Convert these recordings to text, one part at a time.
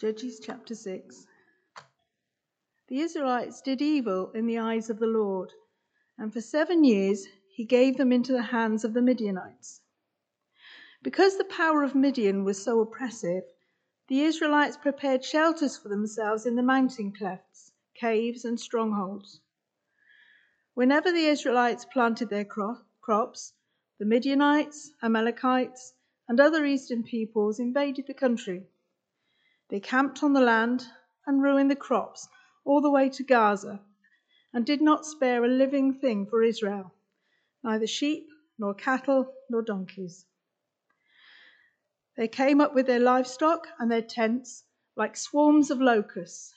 Judges chapter 6. The Israelites did evil in the eyes of the Lord, and for seven years he gave them into the hands of the Midianites. Because the power of Midian was so oppressive, the Israelites prepared shelters for themselves in the mountain clefts, caves, and strongholds. Whenever the Israelites planted their cro- crops, the Midianites, Amalekites, and other eastern peoples invaded the country. They camped on the land and ruined the crops all the way to Gaza, and did not spare a living thing for Israel, neither sheep, nor cattle, nor donkeys. They came up with their livestock and their tents like swarms of locusts.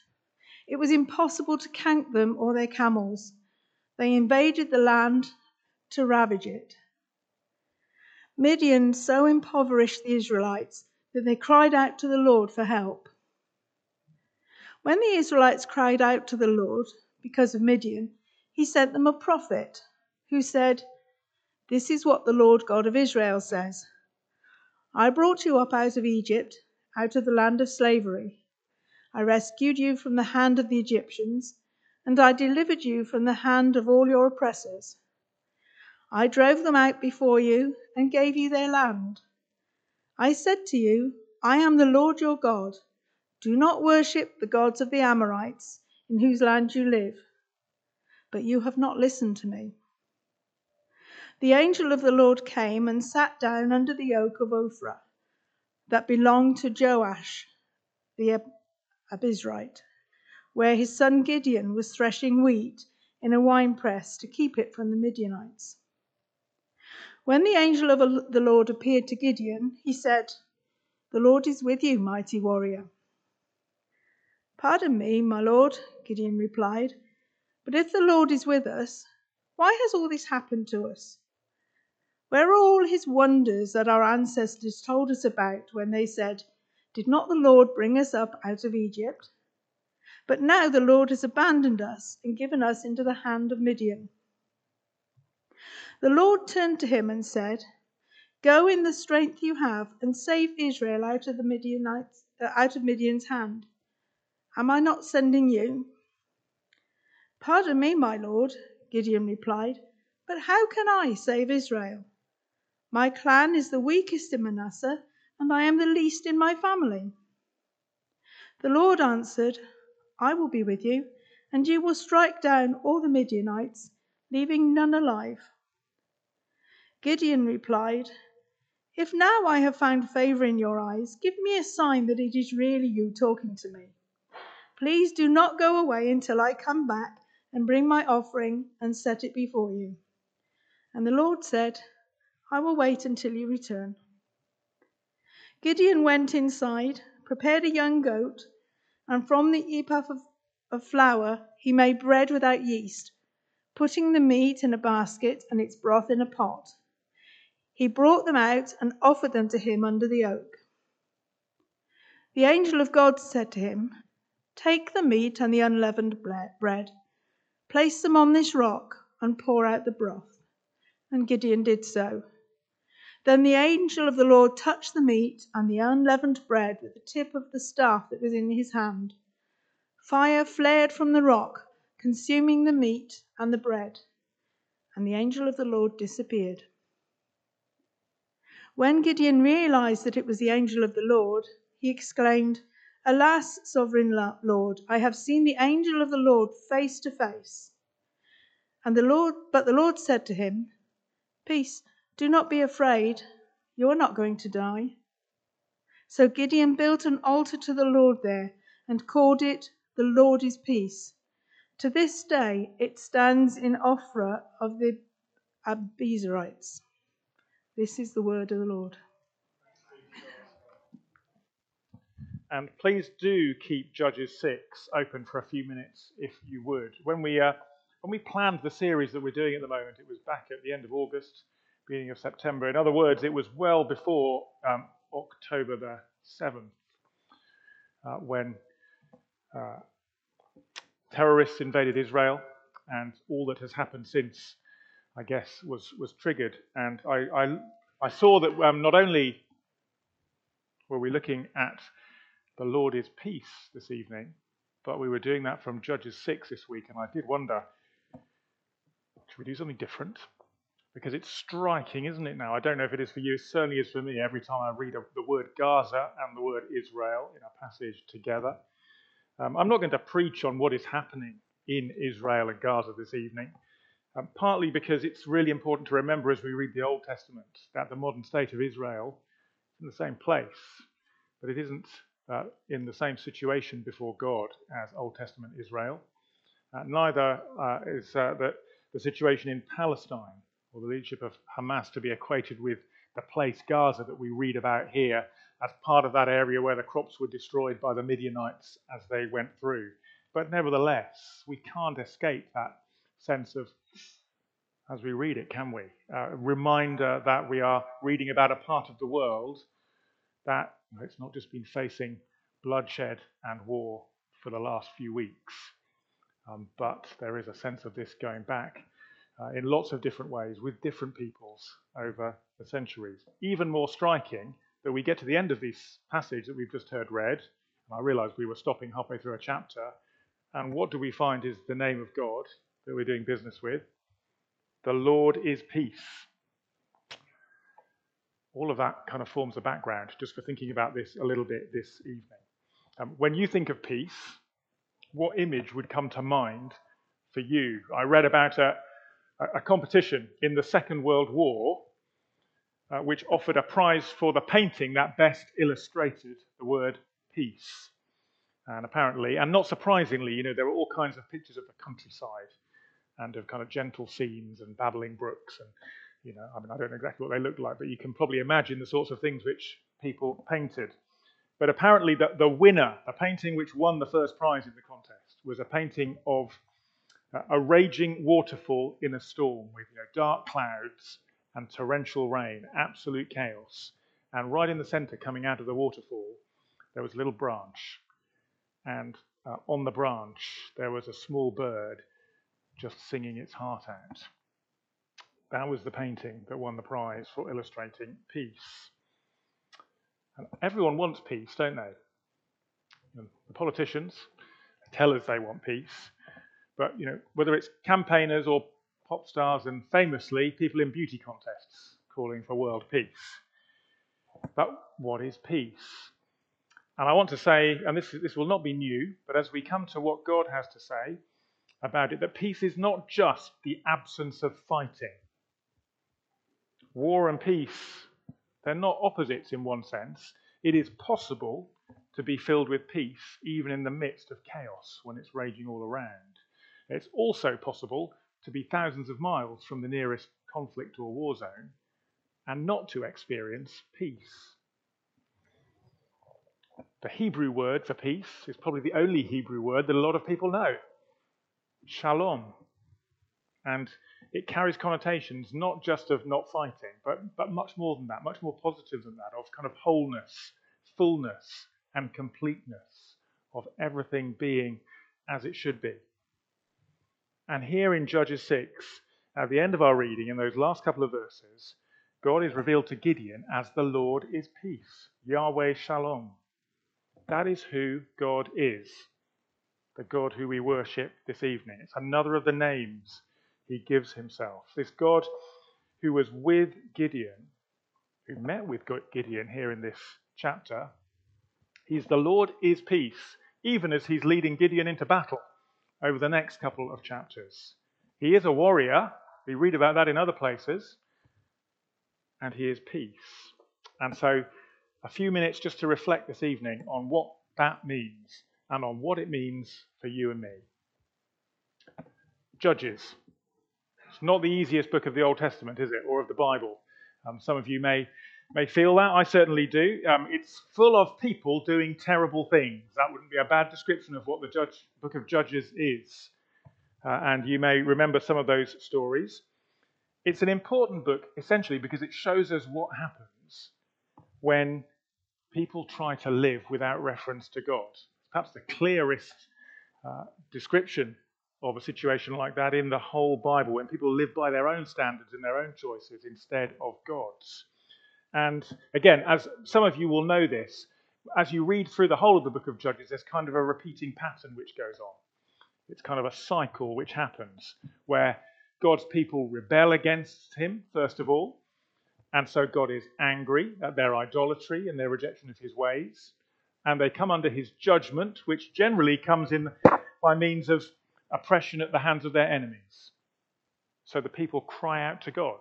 It was impossible to count them or their camels. They invaded the land to ravage it. Midian so impoverished the Israelites that they cried out to the Lord for help. When the Israelites cried out to the Lord because of Midian, he sent them a prophet who said, This is what the Lord God of Israel says I brought you up out of Egypt, out of the land of slavery. I rescued you from the hand of the Egyptians, and I delivered you from the hand of all your oppressors. I drove them out before you and gave you their land. I said to you, I am the Lord your God. Do not worship the gods of the Amorites, in whose land you live. But you have not listened to me. The angel of the Lord came and sat down under the oak of Ophrah that belonged to Joash the Abiezrite, where his son Gideon was threshing wheat in a winepress to keep it from the Midianites. When the angel of the Lord appeared to Gideon, he said, The Lord is with you, mighty warrior. Pardon me, my lord, Gideon replied, but if the Lord is with us, why has all this happened to us? Where are all his wonders that our ancestors told us about when they said, Did not the Lord bring us up out of Egypt? But now the Lord has abandoned us and given us into the hand of Midian. The Lord turned to him and said, Go in the strength you have and save Israel out of the Midianites, uh, out of Midian's hand. Am I not sending you? Pardon me, my lord, Gideon replied, but how can I save Israel? My clan is the weakest in Manasseh, and I am the least in my family. The Lord answered, I will be with you, and you will strike down all the Midianites, leaving none alive. Gideon replied, If now I have found favor in your eyes, give me a sign that it is really you talking to me. Please do not go away until I come back and bring my offering and set it before you. And the Lord said, I will wait until you return. Gideon went inside, prepared a young goat, and from the ephah of, of flour he made bread without yeast, putting the meat in a basket and its broth in a pot. He brought them out and offered them to him under the oak. The angel of God said to him, Take the meat and the unleavened bread, place them on this rock, and pour out the broth. And Gideon did so. Then the angel of the Lord touched the meat and the unleavened bread with the tip of the staff that was in his hand. Fire flared from the rock, consuming the meat and the bread, and the angel of the Lord disappeared. When Gideon realized that it was the angel of the Lord, he exclaimed, Alas, sovereign Lord, I have seen the angel of the Lord face to face. And the Lord, but the Lord said to him, Peace, do not be afraid. You are not going to die. So Gideon built an altar to the Lord there and called it, The Lord is Peace. To this day it stands in Ophrah of the Abiezrites. This is the word of the Lord. And please do keep Judges 6 open for a few minutes if you would. When we, uh, when we planned the series that we're doing at the moment, it was back at the end of August, beginning of September. In other words, it was well before um, October the 7th uh, when uh, terrorists invaded Israel and all that has happened since I guess, was, was triggered. And I, I, I saw that um, not only were we looking at the Lord is peace this evening, but we were doing that from Judges 6 this week, and I did wonder should we do something different? Because it's striking, isn't it now? I don't know if it is for you, it certainly is for me every time I read the word Gaza and the word Israel in a passage together. Um, I'm not going to preach on what is happening in Israel and Gaza this evening, um, partly because it's really important to remember as we read the Old Testament that the modern state of Israel is in the same place, but it isn't uh, in the same situation before God as Old Testament Israel. Uh, neither uh, is uh, the, the situation in Palestine or the leadership of Hamas to be equated with the place Gaza that we read about here as part of that area where the crops were destroyed by the Midianites as they went through. But nevertheless, we can't escape that sense of, as we read it, can we? Uh, reminder that we are reading about a part of the world that it's not just been facing bloodshed and war for the last few weeks, um, but there is a sense of this going back uh, in lots of different ways with different peoples over the centuries. Even more striking that we get to the end of this passage that we've just heard read, and I realized we were stopping halfway through a chapter, and what do we find is the name of God that we're doing business with? The Lord is peace. All of that kind of forms a background just for thinking about this a little bit this evening. Um, when you think of peace, what image would come to mind for you? I read about a, a competition in the Second World War uh, which offered a prize for the painting that best illustrated the word peace. And apparently, and not surprisingly, you know, there were all kinds of pictures of the countryside and of kind of gentle scenes and babbling brooks. And, you know, I mean, I don't know exactly what they looked like, but you can probably imagine the sorts of things which people painted. But apparently, the, the winner, a painting which won the first prize in the contest, was a painting of a raging waterfall in a storm with you know, dark clouds and torrential rain, absolute chaos. And right in the center, coming out of the waterfall, there was a little branch. And uh, on the branch, there was a small bird just singing its heart out. That was the painting that won the prize for illustrating peace. And everyone wants peace, don't they? The politicians tell us they want peace, but you know whether it's campaigners or pop stars and famously people in beauty contests calling for world peace. But what is peace? And I want to say, and this, this will not be new, but as we come to what God has to say about it, that peace is not just the absence of fighting. War and peace, they're not opposites in one sense. It is possible to be filled with peace even in the midst of chaos when it's raging all around. It's also possible to be thousands of miles from the nearest conflict or war zone and not to experience peace. The Hebrew word for peace is probably the only Hebrew word that a lot of people know shalom. And it carries connotations not just of not fighting, but, but much more than that, much more positive than that, of kind of wholeness, fullness, and completeness, of everything being as it should be. And here in Judges 6, at the end of our reading, in those last couple of verses, God is revealed to Gideon as the Lord is peace, Yahweh Shalom. That is who God is, the God who we worship this evening. It's another of the names he gives himself. This God who was with Gideon, who met with Gideon here in this chapter, he's the Lord is peace, even as he's leading Gideon into battle over the next couple of chapters. He is a warrior. We read about that in other places. And he is peace. And so, a few minutes just to reflect this evening on what that means and on what it means for you and me. Judges. It's not the easiest book of the Old Testament, is it? Or of the Bible. Um, some of you may may feel that. I certainly do. Um, it's full of people doing terrible things. That wouldn't be a bad description of what the judge, book of Judges is. Uh, and you may remember some of those stories. It's an important book, essentially, because it shows us what happens when people try to live without reference to God. Perhaps the clearest uh, description of a situation like that in the whole Bible, when people live by their own standards and their own choices instead of God's. And again, as some of you will know this, as you read through the whole of the book of Judges, there's kind of a repeating pattern which goes on. It's kind of a cycle which happens where God's people rebel against him, first of all, and so God is angry at their idolatry and their rejection of his ways. And they come under his judgment, which generally comes in by means of oppression at the hands of their enemies. So the people cry out to God.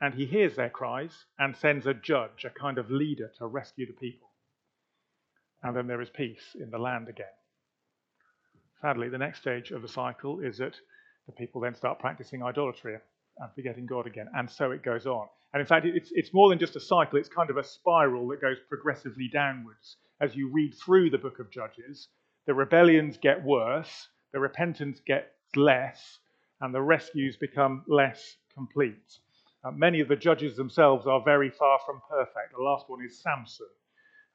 And he hears their cries and sends a judge, a kind of leader, to rescue the people. And then there is peace in the land again. Sadly, the next stage of the cycle is that the people then start practicing idolatry and forgetting God again. And so it goes on. And in fact, it's, it's more than just a cycle, it's kind of a spiral that goes progressively downwards. As you read through the book of Judges, the rebellions get worse, the repentance gets less, and the rescues become less complete. Uh, many of the judges themselves are very far from perfect. The last one is Samson,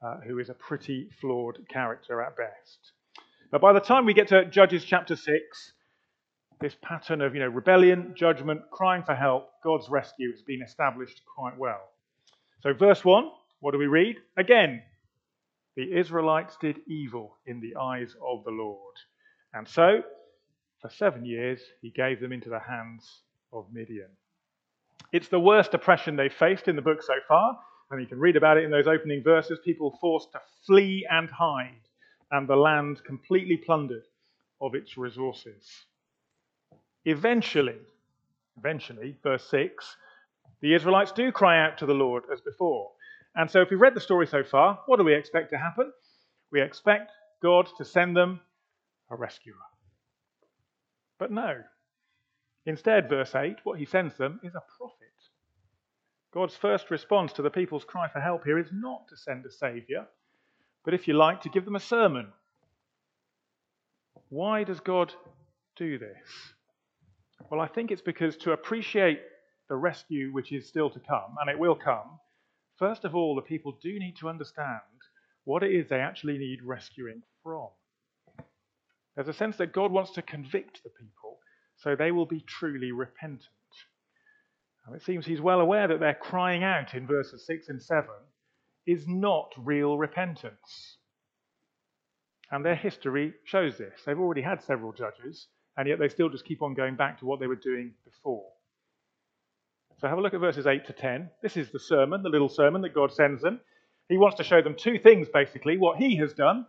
uh, who is a pretty flawed character at best. But by the time we get to Judges chapter 6, this pattern of you know, rebellion, judgment, crying for help, God's rescue has been established quite well. So, verse 1, what do we read? Again, the Israelites did evil in the eyes of the Lord. And so, for seven years, he gave them into the hands of Midian. It's the worst oppression they've faced in the book so far, and you can read about it in those opening verses people forced to flee and hide, and the land completely plundered of its resources. Eventually, eventually, verse 6, the Israelites do cry out to the Lord as before. And so, if we've read the story so far, what do we expect to happen? We expect God to send them a rescuer. But no. Instead, verse 8, what he sends them is a prophet. God's first response to the people's cry for help here is not to send a savior, but if you like, to give them a sermon. Why does God do this? Well, I think it's because to appreciate the rescue which is still to come, and it will come, first of all, the people do need to understand what it is they actually need rescuing from. There's a sense that God wants to convict the people so they will be truly repentant. And it seems he's well aware that their crying out in verses 6 and 7 is not real repentance. And their history shows this. They've already had several judges and yet they still just keep on going back to what they were doing before. So have a look at verses 8 to 10. This is the sermon, the little sermon that God sends them. He wants to show them two things, basically what He has done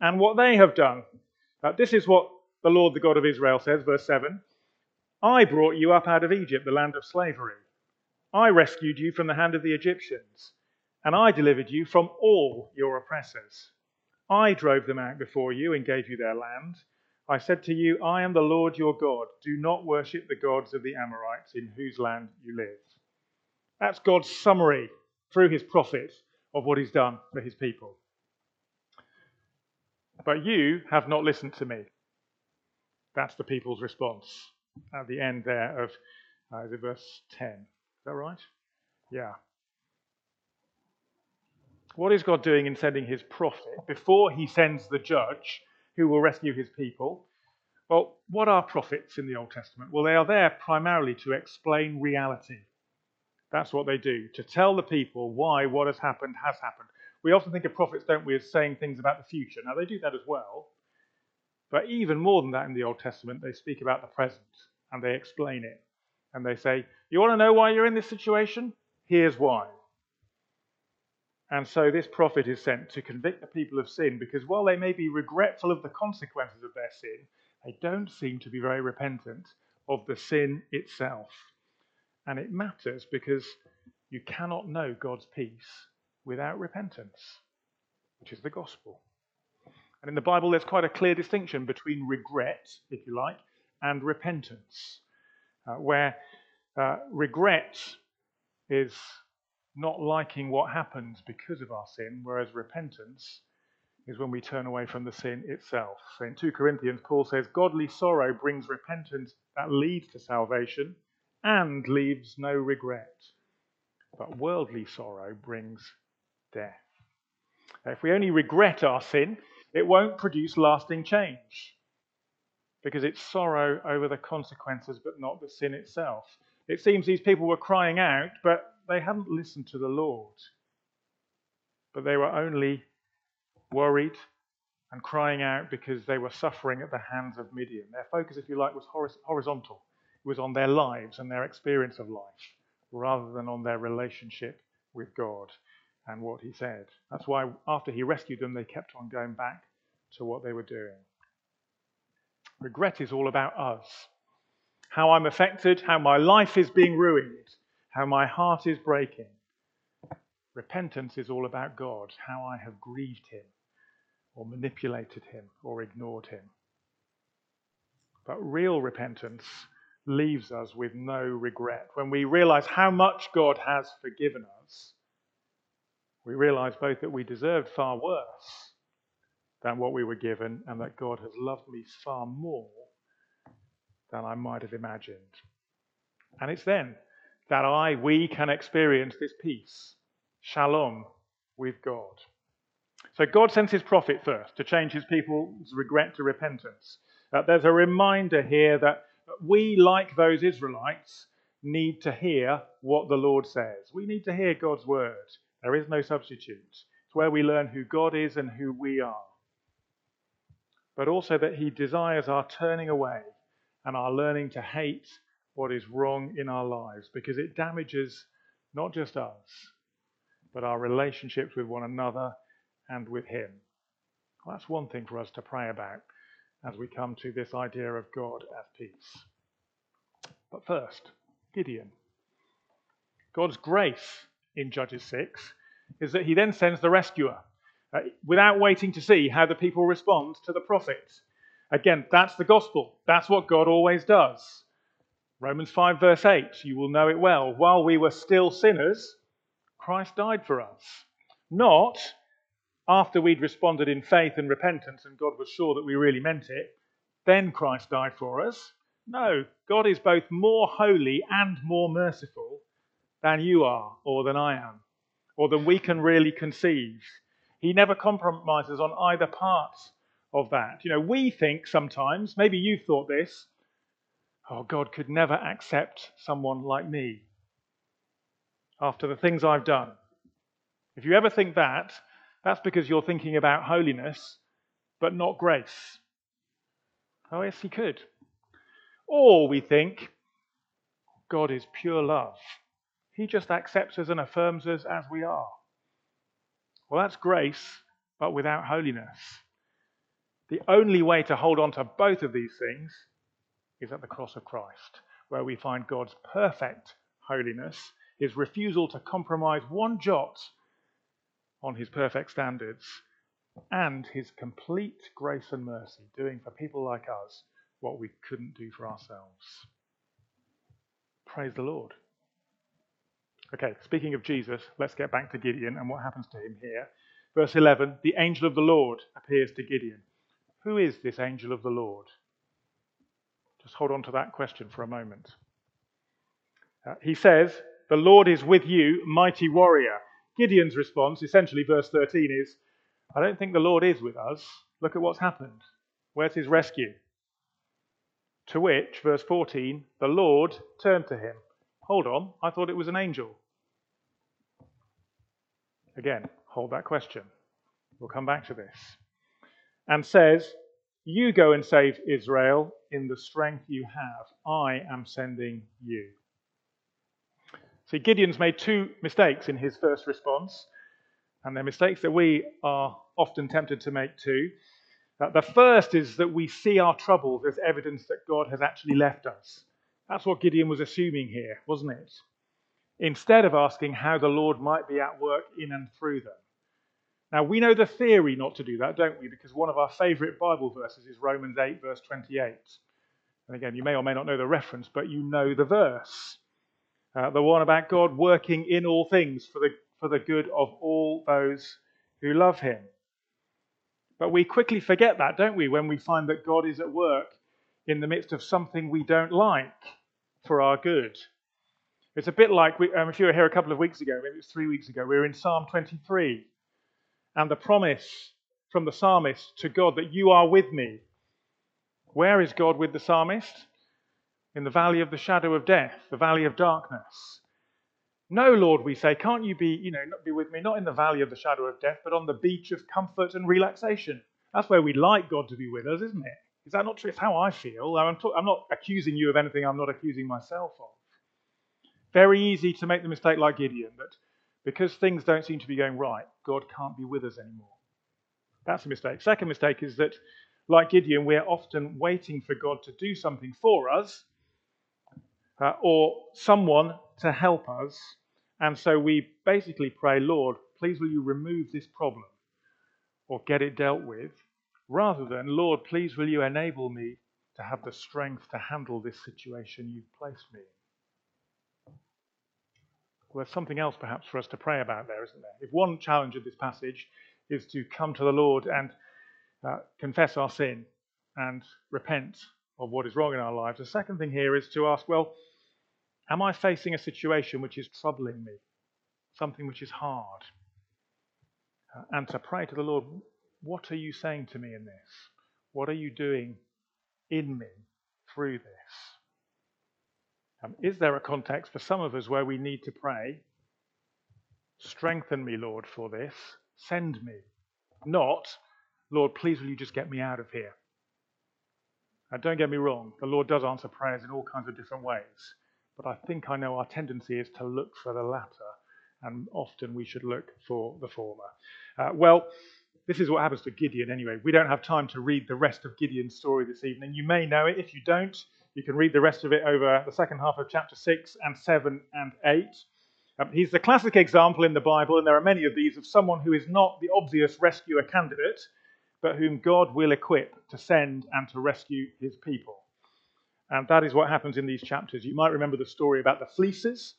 and what they have done. Uh, this is what the Lord, the God of Israel, says, verse 7 I brought you up out of Egypt, the land of slavery. I rescued you from the hand of the Egyptians, and I delivered you from all your oppressors. I drove them out before you and gave you their land. I said to you, I am the Lord your God. Do not worship the gods of the Amorites in whose land you live. That's God's summary through his prophets of what he's done for his people. But you have not listened to me. That's the people's response at the end there of uh, it verse 10. Is that right? Yeah. What is God doing in sending his prophet before he sends the judge? Who will rescue his people. Well, what are prophets in the Old Testament? Well, they are there primarily to explain reality. That's what they do, to tell the people why what has happened has happened. We often think of prophets, don't we, as saying things about the future. Now, they do that as well. But even more than that in the Old Testament, they speak about the present and they explain it. And they say, You want to know why you're in this situation? Here's why. And so this prophet is sent to convict the people of sin because while they may be regretful of the consequences of their sin, they don't seem to be very repentant of the sin itself. And it matters because you cannot know God's peace without repentance, which is the gospel. And in the Bible, there's quite a clear distinction between regret, if you like, and repentance, uh, where uh, regret is not liking what happens because of our sin, whereas repentance is when we turn away from the sin itself. So in 2 Corinthians, Paul says, Godly sorrow brings repentance that leads to salvation and leaves no regret. But worldly sorrow brings death. If we only regret our sin, it won't produce lasting change because it's sorrow over the consequences but not the sin itself. It seems these people were crying out, but they hadn't listened to the Lord. but they were only worried and crying out because they were suffering at the hands of Midian. Their focus, if you like, was horizontal. It was on their lives and their experience of life rather than on their relationship with God and what He said. That's why after He rescued them, they kept on going back to what they were doing. Regret is all about us. How I'm affected, how my life is being ruined, how my heart is breaking. Repentance is all about God, how I have grieved Him, or manipulated Him, or ignored Him. But real repentance leaves us with no regret. When we realize how much God has forgiven us, we realize both that we deserved far worse than what we were given and that God has loved me far more than I might have imagined. And it's then that I, we can experience this peace, shalom, with God. So God sends his prophet first to change his people's regret to repentance. Uh, there's a reminder here that we, like those Israelites, need to hear what the Lord says. We need to hear God's word. There is no substitute. It's where we learn who God is and who we are. But also that He desires our turning away and our learning to hate what is wrong in our lives because it damages not just us, but our relationships with one another and with Him. That's one thing for us to pray about as we come to this idea of God as peace. But first, Gideon. God's grace in Judges 6 is that he then sends the rescuer uh, without waiting to see how the people respond to the prophet. Again, that's the gospel. That's what God always does. Romans 5, verse 8, you will know it well. While we were still sinners, Christ died for us. Not after we'd responded in faith and repentance and God was sure that we really meant it, then Christ died for us. No, God is both more holy and more merciful than you are or than I am or than we can really conceive. He never compromises on either part of that. You know, we think sometimes, maybe you've thought this, oh, God could never accept someone like me after the things I've done. If you ever think that, that's because you're thinking about holiness, but not grace. Oh, yes, he could. Or we think God is pure love. He just accepts us and affirms us as we are. Well, that's grace, but without holiness. The only way to hold on to both of these things is at the cross of Christ, where we find God's perfect holiness, his refusal to compromise one jot on his perfect standards, and his complete grace and mercy, doing for people like us what we couldn't do for ourselves. Praise the Lord. Okay, speaking of Jesus, let's get back to Gideon and what happens to him here. Verse 11 The angel of the Lord appears to Gideon. Who is this angel of the Lord? Just hold on to that question for a moment. Uh, he says, The Lord is with you, mighty warrior. Gideon's response, essentially, verse 13, is I don't think the Lord is with us. Look at what's happened. Where's his rescue? To which, verse 14, the Lord turned to him. Hold on, I thought it was an angel. Again, hold that question. We'll come back to this. And says, You go and save Israel in the strength you have. I am sending you. See, Gideon's made two mistakes in his first response, and they're mistakes that we are often tempted to make too. Uh, the first is that we see our troubles as evidence that God has actually left us. That's what Gideon was assuming here, wasn't it? Instead of asking how the Lord might be at work in and through them. Now, we know the theory not to do that, don't we? Because one of our favourite Bible verses is Romans 8, verse 28. And again, you may or may not know the reference, but you know the verse. Uh, the one about God working in all things for the, for the good of all those who love him. But we quickly forget that, don't we, when we find that God is at work in the midst of something we don't like for our good. It's a bit like we, um, if you were here a couple of weeks ago, maybe it was three weeks ago, we were in Psalm 23, and the promise from the psalmist to God that you are with me. Where is God with the psalmist? in the valley of the shadow of death, the valley of darkness. No, Lord, we say, can't you be, you know, be with me, not in the valley of the shadow of death, but on the beach of comfort and relaxation? That's where we'd like God to be with us, isn't it? Is that not true? It's how I feel. I'm, talk- I'm not accusing you of anything I'm not accusing myself of. Very easy to make the mistake like Gideon that because things don't seem to be going right, God can't be with us anymore. That's a mistake. Second mistake is that, like Gideon, we're often waiting for God to do something for us uh, or someone to help us. And so we basically pray, Lord, please will you remove this problem or get it dealt with, rather than, Lord, please will you enable me to have the strength to handle this situation you've placed me in. There's something else perhaps for us to pray about there, isn't there? If one challenge of this passage is to come to the Lord and uh, confess our sin and repent of what is wrong in our lives, the second thing here is to ask, well, am I facing a situation which is troubling me? Something which is hard? Uh, and to pray to the Lord, what are you saying to me in this? What are you doing in me through this? Um, is there a context for some of us where we need to pray, strengthen me, Lord, for this, send me? Not, Lord, please will you just get me out of here? Now, don't get me wrong, the Lord does answer prayers in all kinds of different ways, but I think I know our tendency is to look for the latter, and often we should look for the former. Uh, well, this is what happens to Gideon anyway. We don't have time to read the rest of Gideon's story this evening. You may know it. If you don't, you can read the rest of it over the second half of chapter 6 and 7 and 8. Um, he's the classic example in the Bible, and there are many of these, of someone who is not the obvious rescuer candidate, but whom God will equip to send and to rescue his people. And that is what happens in these chapters. You might remember the story about the fleeces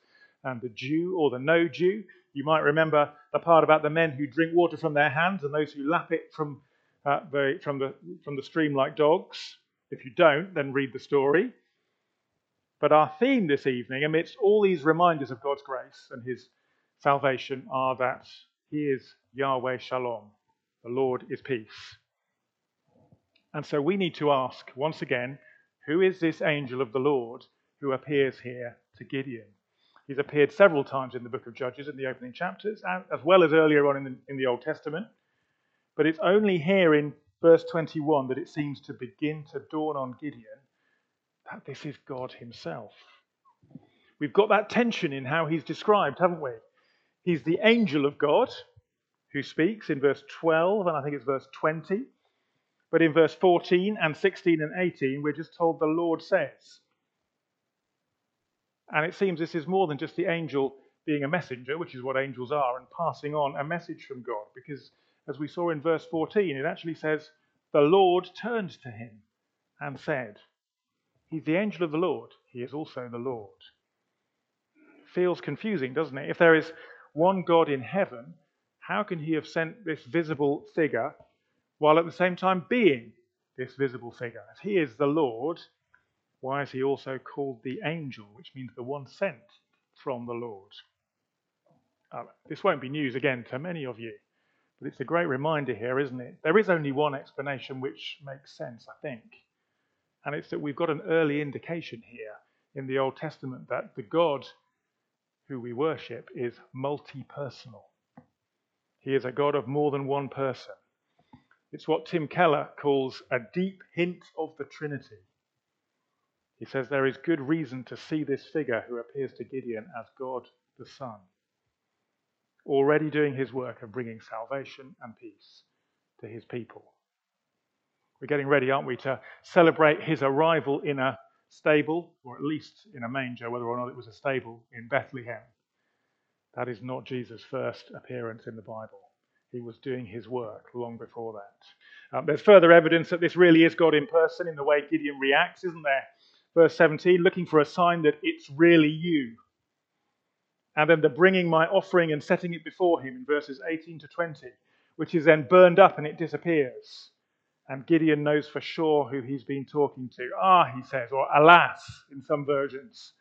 and the dew or the no dew. You might remember the part about the men who drink water from their hands and those who lap it from, uh, the, from, the, from the stream like dogs. If you don't, then read the story. But our theme this evening, amidst all these reminders of God's grace and his salvation, are that he is Yahweh Shalom. The Lord is peace. And so we need to ask once again who is this angel of the Lord who appears here to Gideon? He's appeared several times in the book of Judges in the opening chapters, as well as earlier on in the, in the Old Testament. But it's only here in verse 21 that it seems to begin to dawn on Gideon that this is God Himself. We've got that tension in how He's described, haven't we? He's the angel of God who speaks in verse 12, and I think it's verse 20. But in verse 14 and 16 and 18, we're just told the Lord says. And it seems this is more than just the angel being a messenger, which is what angels are, and passing on a message from God. Because as we saw in verse 14, it actually says, The Lord turned to him and said, He's the angel of the Lord. He is also the Lord. Feels confusing, doesn't it? If there is one God in heaven, how can he have sent this visible figure while at the same time being this visible figure? If he is the Lord, why is he also called the angel, which means the one sent from the Lord? Uh, this won't be news again to many of you, but it's a great reminder here, isn't it? There is only one explanation which makes sense, I think. And it's that we've got an early indication here in the Old Testament that the God who we worship is multi personal. He is a God of more than one person. It's what Tim Keller calls a deep hint of the Trinity. He says there is good reason to see this figure who appears to Gideon as God the Son, already doing his work of bringing salvation and peace to his people. We're getting ready, aren't we, to celebrate his arrival in a stable, or at least in a manger, whether or not it was a stable in Bethlehem. That is not Jesus' first appearance in the Bible. He was doing his work long before that. Um, there's further evidence that this really is God in person in the way Gideon reacts, isn't there? Verse 17, looking for a sign that it's really you. And then the bringing my offering and setting it before him in verses 18 to 20, which is then burned up and it disappears. And Gideon knows for sure who he's been talking to. Ah, he says, or alas, in some versions.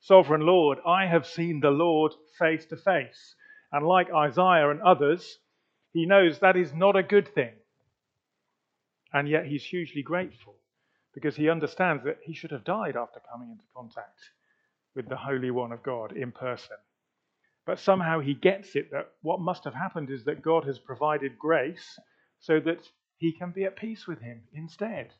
Sovereign Lord, I have seen the Lord face to face. And like Isaiah and others, he knows that is not a good thing. And yet he's hugely grateful because he understands that he should have died after coming into contact with the Holy One of God in person. But somehow he gets it that what must have happened is that God has provided grace so that he can be at peace with him instead.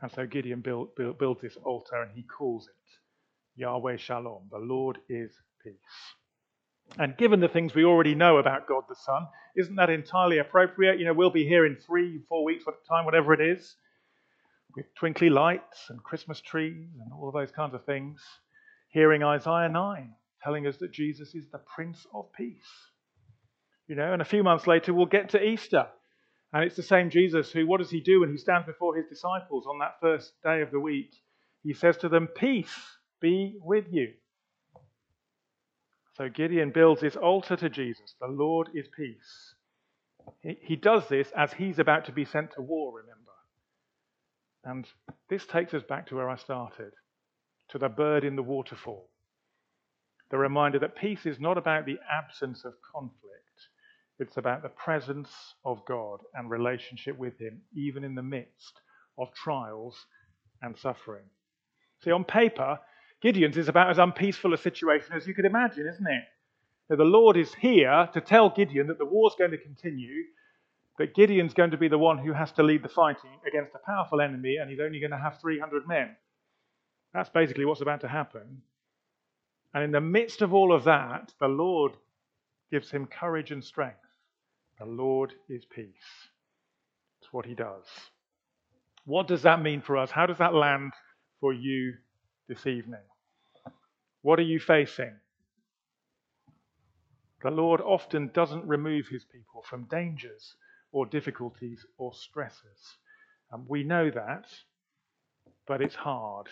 And so Gideon built, built, builds this altar and he calls it Yahweh Shalom, the Lord is peace. And given the things we already know about God the Son, isn't that entirely appropriate? You know, we'll be here in three, four weeks at a time, whatever it is, with twinkly lights and Christmas trees and all those kinds of things, hearing Isaiah 9 telling us that Jesus is the Prince of Peace. You know, and a few months later we'll get to Easter. And it's the same Jesus who, what does he do when he stands before his disciples on that first day of the week? He says to them, Peace be with you. So Gideon builds this altar to Jesus. The Lord is peace. He does this as he's about to be sent to war, remember. And this takes us back to where I started, to the bird in the waterfall. The reminder that peace is not about the absence of conflict, it's about the presence of God and relationship with Him, even in the midst of trials and suffering. See, on paper, Gideon's is about as unpeaceful a situation as you could imagine, isn't it? Now, the Lord is here to tell Gideon that the war's going to continue, but Gideon's going to be the one who has to lead the fighting against a powerful enemy, and he's only going to have 300 men. That's basically what's about to happen. And in the midst of all of that, the Lord gives him courage and strength. The Lord is peace. It's what he does. What does that mean for us? How does that land for you this evening? What are you facing? The Lord often doesn't remove his people from dangers or difficulties or stresses. And we know that, but it's hard.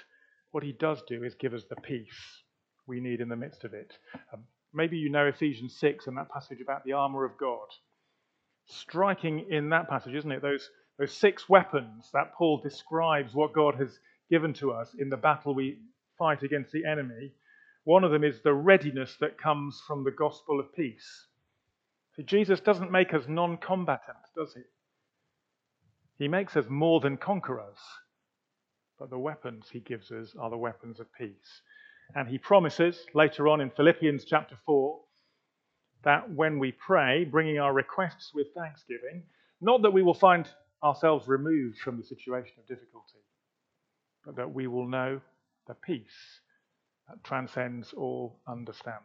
What he does do is give us the peace we need in the midst of it. Um, maybe you know Ephesians 6 and that passage about the armour of God. Striking in that passage, isn't it? Those, those six weapons that Paul describes what God has given to us in the battle we fight against the enemy. One of them is the readiness that comes from the gospel of peace. See, Jesus doesn't make us non combatant, does he? He makes us more than conquerors. But the weapons he gives us are the weapons of peace. And he promises later on in Philippians chapter 4 that when we pray, bringing our requests with thanksgiving, not that we will find ourselves removed from the situation of difficulty, but that we will know the peace that transcends all understanding.